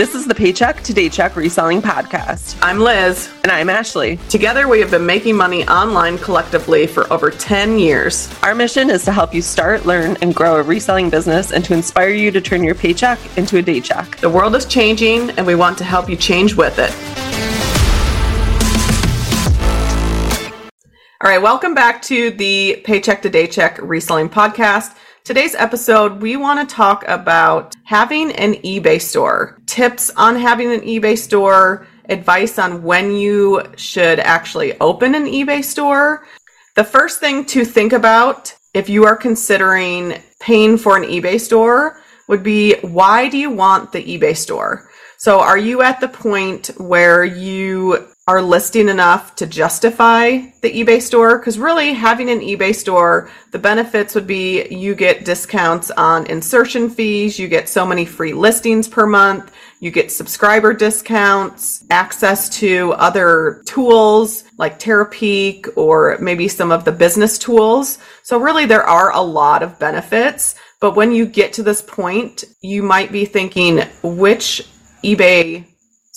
This is the Paycheck to Daycheck Reselling Podcast. I'm Liz. And I'm Ashley. Together, we have been making money online collectively for over 10 years. Our mission is to help you start, learn, and grow a reselling business and to inspire you to turn your paycheck into a daycheck. The world is changing, and we want to help you change with it. All right, welcome back to the Paycheck to Daycheck Reselling Podcast. Today's episode, we want to talk about having an eBay store, tips on having an eBay store, advice on when you should actually open an eBay store. The first thing to think about if you are considering paying for an eBay store would be why do you want the eBay store? So, are you at the point where you are listing enough to justify the eBay store? Because really, having an eBay store, the benefits would be you get discounts on insertion fees, you get so many free listings per month, you get subscriber discounts, access to other tools like Terapeak or maybe some of the business tools. So, really, there are a lot of benefits. But when you get to this point, you might be thinking, which eBay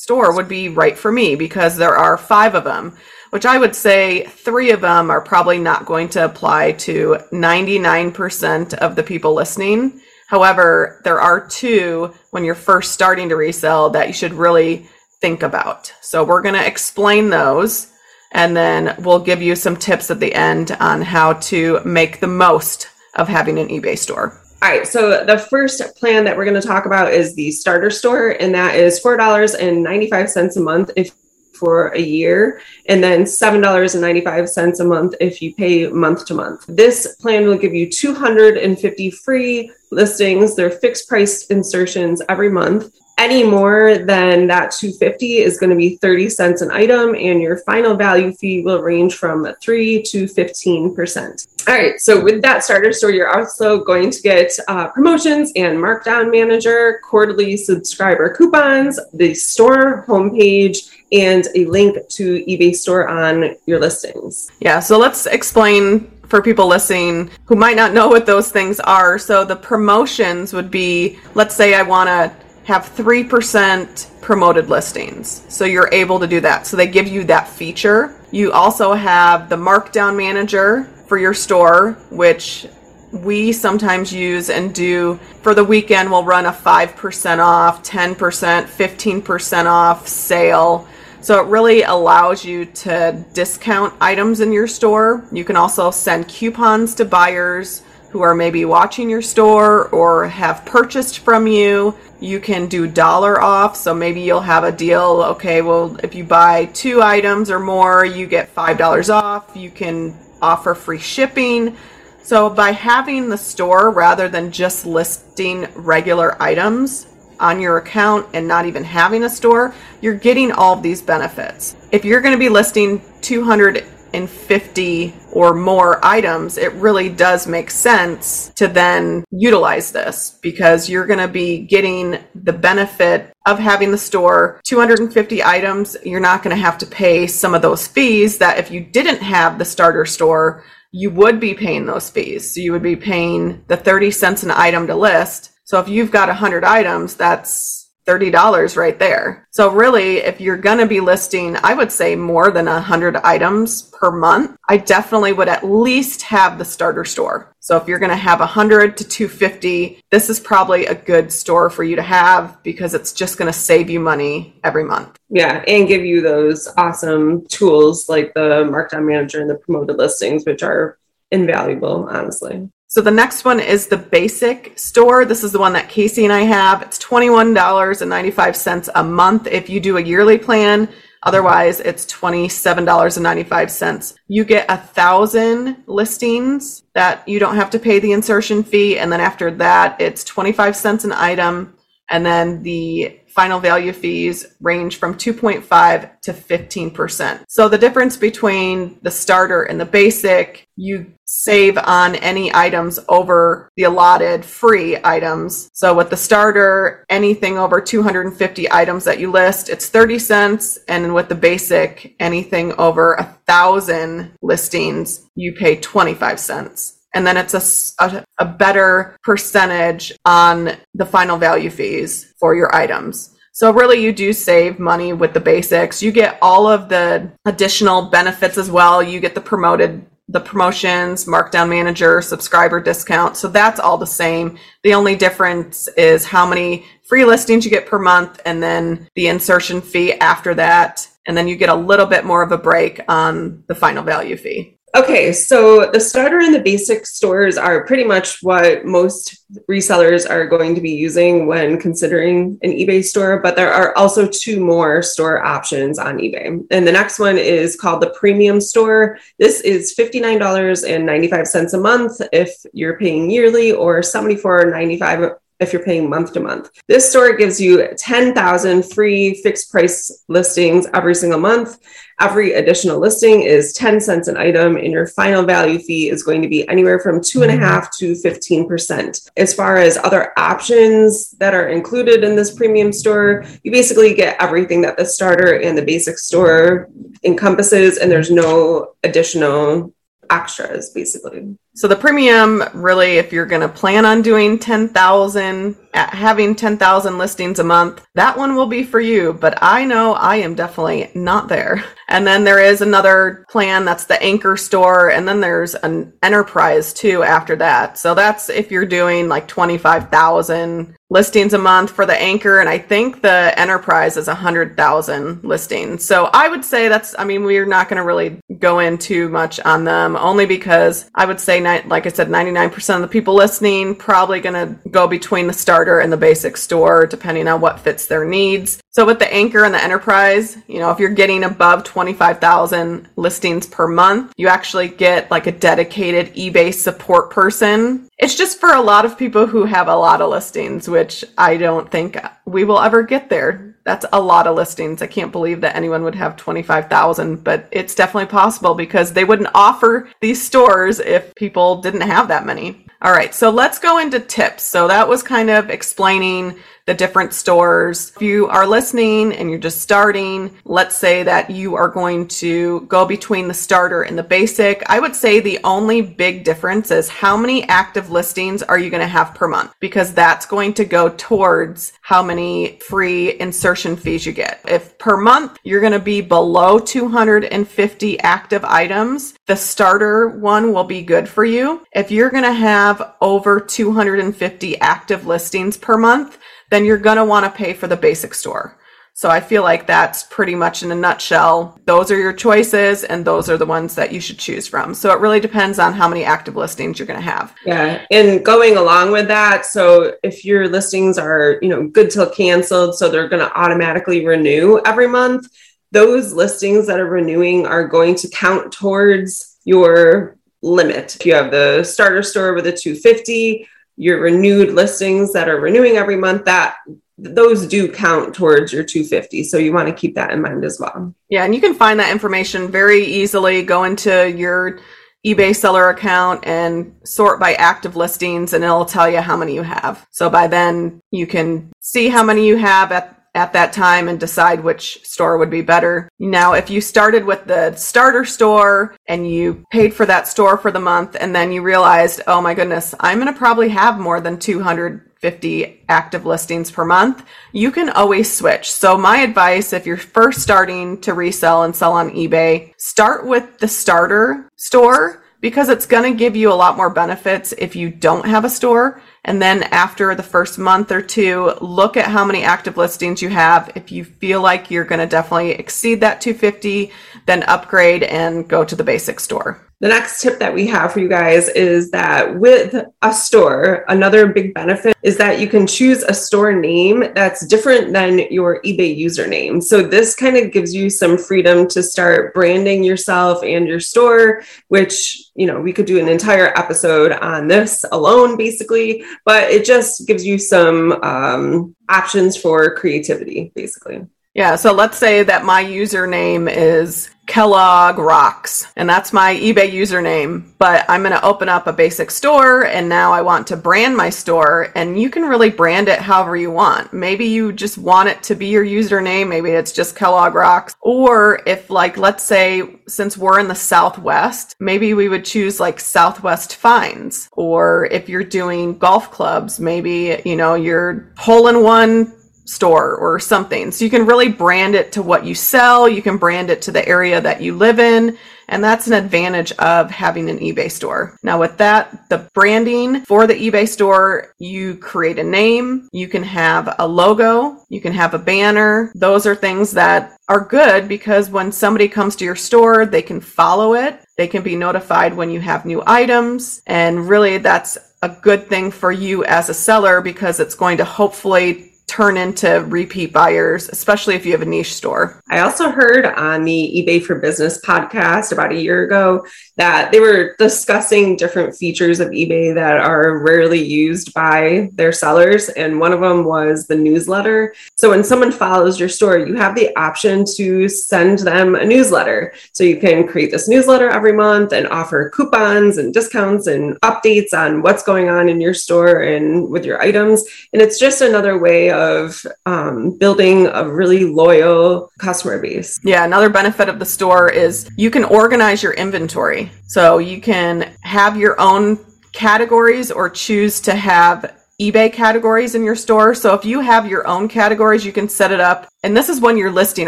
store would be right for me because there are five of them, which I would say three of them are probably not going to apply to 99% of the people listening. However, there are two when you're first starting to resell that you should really think about. So we're going to explain those and then we'll give you some tips at the end on how to make the most of having an eBay store. All right, so the first plan that we're going to talk about is the starter store, and that is four dollars and ninety five cents a month if for a year, and then seven dollars and ninety five cents a month if you pay month to month. This plan will give you two hundred and fifty free listings. They're fixed price insertions every month any more than that 250 is going to be 30 cents an item and your final value fee will range from 3 to 15% all right so with that starter store you're also going to get uh, promotions and markdown manager quarterly subscriber coupons the store homepage and a link to ebay store on your listings yeah so let's explain for people listening who might not know what those things are so the promotions would be let's say i want to have 3% promoted listings. So you're able to do that. So they give you that feature. You also have the markdown manager for your store, which we sometimes use and do for the weekend. We'll run a 5% off, 10%, 15% off sale. So it really allows you to discount items in your store. You can also send coupons to buyers who are maybe watching your store or have purchased from you. You can do dollar off. So maybe you'll have a deal. Okay, well, if you buy two items or more, you get $5 off. You can offer free shipping. So by having the store rather than just listing regular items on your account and not even having a store, you're getting all of these benefits. If you're going to be listing 200 and 50 or more items, it really does make sense to then utilize this because you're going to be getting the benefit of having the store 250 items. You're not going to have to pay some of those fees that if you didn't have the starter store, you would be paying those fees. So you would be paying the 30 cents an item to list. So if you've got 100 items, that's $30 right there. So really, if you're going to be listing, I would say more than 100 items per month, I definitely would at least have the starter store. So if you're going to have 100 to 250, this is probably a good store for you to have because it's just going to save you money every month. Yeah, and give you those awesome tools like the markdown manager and the promoted listings, which are invaluable, honestly. So the next one is the basic store. This is the one that Casey and I have. It's $21.95 a month if you do a yearly plan. Otherwise, it's $27.95. You get a thousand listings that you don't have to pay the insertion fee. And then after that, it's 25 cents an item. And then the final value fees range from 2.5 to 15%. So the difference between the starter and the basic, you save on any items over the allotted free items. So with the starter, anything over 250 items that you list, it's 30 cents. And with the basic, anything over a thousand listings, you pay 25 cents and then it's a, a, a, better percentage on the final value fees for your items. So really you do save money with the basics. You get all of the additional benefits as well. You get the promoted the promotions, markdown manager, subscriber discount. So that's all the same. The only difference is how many free listings you get per month and then the insertion fee after that. And then you get a little bit more of a break on the final value fee. Okay, so the starter and the basic stores are pretty much what most resellers are going to be using when considering an eBay store, but there are also two more store options on eBay. And the next one is called the premium store. This is $59.95 a month if you're paying yearly or $74.95 if you're paying month to month. This store gives you 10,000 free fixed price listings every single month. Every additional listing is 10 cents an item, and your final value fee is going to be anywhere from two and a mm-hmm. half to 15%. As far as other options that are included in this premium store, you basically get everything that the starter and the basic store encompasses, and there's no additional extras basically. So the premium really if you're going to plan on doing 10,000 uh, having 10,000 listings a month, that one will be for you, but I know I am definitely not there. And then there is another plan that's the anchor store and then there's an enterprise too after that. So that's if you're doing like 25,000 listings a month for the anchor and I think the enterprise is 100,000 listings. So I would say that's I mean we're not going to really go in too much on them only because I would say like I said 99% of the people listening probably going to go between the starter and the basic store depending on what fits their needs. So with the anchor and the enterprise, you know, if you're getting above 25,000 listings per month, you actually get like a dedicated eBay support person. It's just for a lot of people who have a lot of listings, which I don't think we will ever get there. That's a lot of listings. I can't believe that anyone would have 25,000, but it's definitely possible because they wouldn't offer these stores if people didn't have that many. All right, so let's go into tips. So that was kind of explaining the different stores. If you are listening and you're just starting, let's say that you are going to go between the starter and the basic. I would say the only big difference is how many active listings are you going to have per month because that's going to go towards how many free insertion fees you get. If per month you're going to be below 250 active items, the starter one will be good for you. If you're going to have over 250 active listings per month, then you're going to want to pay for the basic store. So I feel like that's pretty much in a nutshell. Those are your choices and those are the ones that you should choose from. So it really depends on how many active listings you're going to have. Yeah. And going along with that, so if your listings are, you know, good till canceled, so they're going to automatically renew every month, those listings that are renewing are going to count towards your limit. If you have the starter store with a 250, your renewed listings that are renewing every month that those do count towards your 250 so you want to keep that in mind as well. Yeah and you can find that information very easily. Go into your ebay seller account and sort by active listings and it'll tell you how many you have. So by then you can see how many you have at at that time and decide which store would be better. Now, if you started with the starter store and you paid for that store for the month and then you realized, oh my goodness, I'm going to probably have more than 250 active listings per month, you can always switch. So my advice, if you're first starting to resell and sell on eBay, start with the starter store because it's going to give you a lot more benefits if you don't have a store and then after the first month or two, look at how many active listings you have. If you feel like you're going to definitely exceed that 250, then upgrade and go to the basic store. The next tip that we have for you guys is that with a store, another big benefit is that you can choose a store name that's different than your eBay username. So this kind of gives you some freedom to start branding yourself and your store, which, you know, we could do an entire episode on this alone, basically, but it just gives you some um, options for creativity, basically. Yeah, so let's say that my username is Kellogg Rocks, and that's my eBay username. But I'm going to open up a basic store, and now I want to brand my store, and you can really brand it however you want. Maybe you just want it to be your username, maybe it's just Kellogg Rocks. Or if, like, let's say, since we're in the Southwest, maybe we would choose like Southwest Finds. Or if you're doing golf clubs, maybe, you know, your hole in one store or something. So you can really brand it to what you sell, you can brand it to the area that you live in, and that's an advantage of having an eBay store. Now, with that, the branding for the eBay store, you create a name, you can have a logo, you can have a banner. Those are things that are good because when somebody comes to your store, they can follow it, they can be notified when you have new items, and really that's a good thing for you as a seller because it's going to hopefully turn into repeat buyers, especially if you have a niche store. I also heard on the eBay for Business podcast about a year ago that they were discussing different features of eBay that are rarely used by their sellers. And one of them was the newsletter. So when someone follows your store, you have the option to send them a newsletter. So you can create this newsletter every month and offer coupons and discounts and updates on what's going on in your store and with your items. And it's just another way of um, building a really loyal customer base. Yeah, another benefit of the store is you can organize your inventory. So you can have your own categories or choose to have eBay categories in your store. So if you have your own categories, you can set it up. And this is when you're listing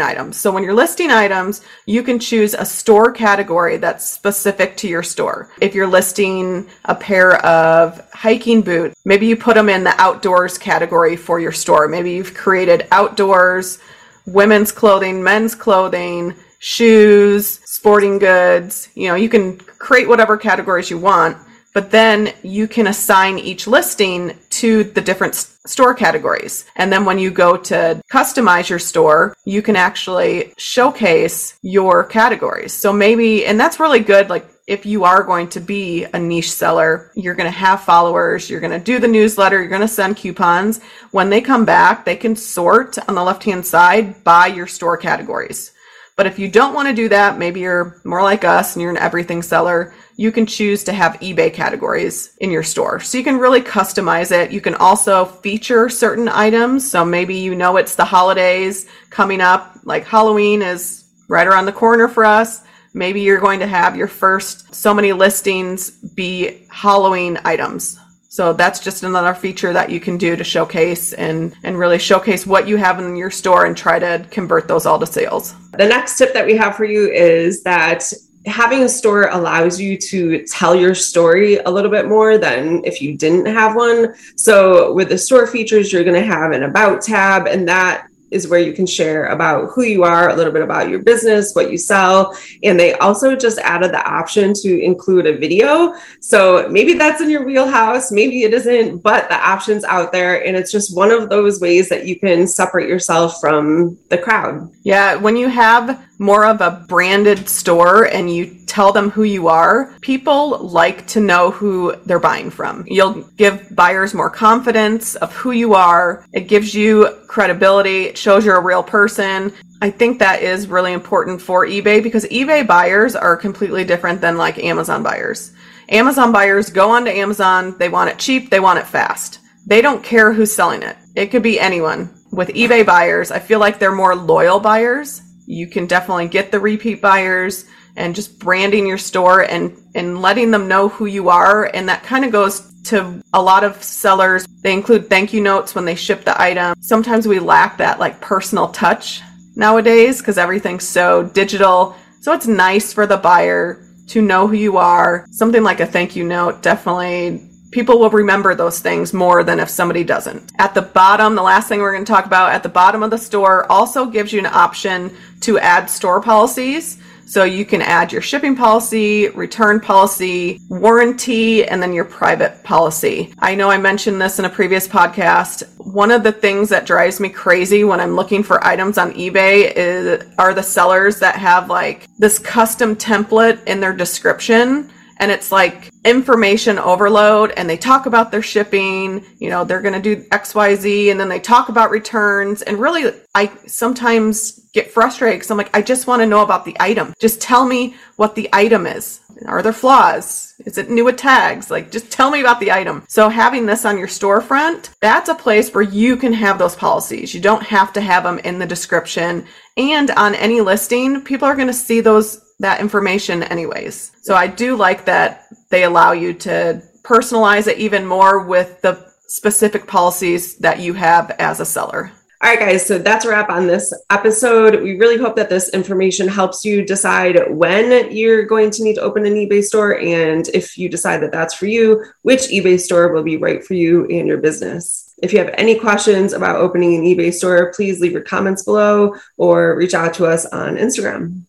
items. So when you're listing items, you can choose a store category that's specific to your store. If you're listing a pair of hiking boots, maybe you put them in the outdoors category for your store. Maybe you've created outdoors, women's clothing, men's clothing, shoes, sporting goods. You know, you can create whatever categories you want but then you can assign each listing to the different store categories. And then when you go to customize your store, you can actually showcase your categories. So maybe, and that's really good. Like if you are going to be a niche seller, you're going to have followers, you're going to do the newsletter, you're going to send coupons. When they come back, they can sort on the left hand side by your store categories. But if you don't want to do that, maybe you're more like us and you're an everything seller, you can choose to have eBay categories in your store. So you can really customize it. You can also feature certain items. So maybe you know it's the holidays coming up, like Halloween is right around the corner for us. Maybe you're going to have your first so many listings be Halloween items. So that's just another feature that you can do to showcase and, and really showcase what you have in your store and try to convert those all to sales. The next tip that we have for you is that having a store allows you to tell your story a little bit more than if you didn't have one. So with the store features, you're going to have an about tab and that is where you can share about who you are, a little bit about your business, what you sell. And they also just added the option to include a video. So maybe that's in your wheelhouse, maybe it isn't, but the option's out there. And it's just one of those ways that you can separate yourself from the crowd. Yeah. When you have more of a branded store and you tell them who you are, people like to know who they're buying from. You'll give buyers more confidence of who you are. It gives you credibility. It shows you're a real person. I think that is really important for eBay because eBay buyers are completely different than like Amazon buyers. Amazon buyers go onto Amazon, they want it cheap, they want it fast. They don't care who's selling it. It could be anyone. With eBay buyers, I feel like they're more loyal buyers you can definitely get the repeat buyers and just branding your store and and letting them know who you are. And that kind of goes to a lot of sellers. They include thank you notes when they ship the item. Sometimes we lack that like personal touch nowadays because everything's so digital. So it's nice for the buyer to know who you are. Something like a thank you note definitely people will remember those things more than if somebody doesn't. At the bottom, the last thing we're going to talk about at the bottom of the store also gives you an option to add store policies. So you can add your shipping policy, return policy, warranty, and then your private policy. I know I mentioned this in a previous podcast. One of the things that drives me crazy when I'm looking for items on eBay is are the sellers that have like this custom template in their description and it's like information overload and they talk about their shipping you know they're going to do xyz and then they talk about returns and really i sometimes get frustrated because i'm like i just want to know about the item. Just tell me what the item is. Are there flaws? Is it new with tags? Like just tell me about the item. So having this on your storefront that's a place where you can have those policies. You don't have to have them in the description. And on any listing people are going to see those that information anyways. So I do like that they allow you to personalize it even more with the specific policies that you have as a seller. All right, guys. So that's a wrap on this episode. We really hope that this information helps you decide when you're going to need to open an eBay store. And if you decide that that's for you, which eBay store will be right for you and your business. If you have any questions about opening an eBay store, please leave your comments below or reach out to us on Instagram.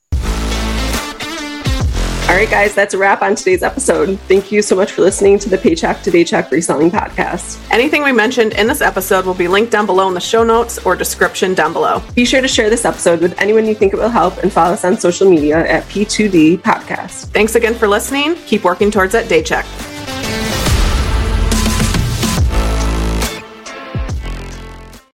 All right, guys, that's a wrap on today's episode. Thank you so much for listening to the Paycheck to Daycheck Reselling Podcast. Anything we mentioned in this episode will be linked down below in the show notes or description down below. Be sure to share this episode with anyone you think it will help and follow us on social media at P2D Podcast. Thanks again for listening. Keep working towards that day check.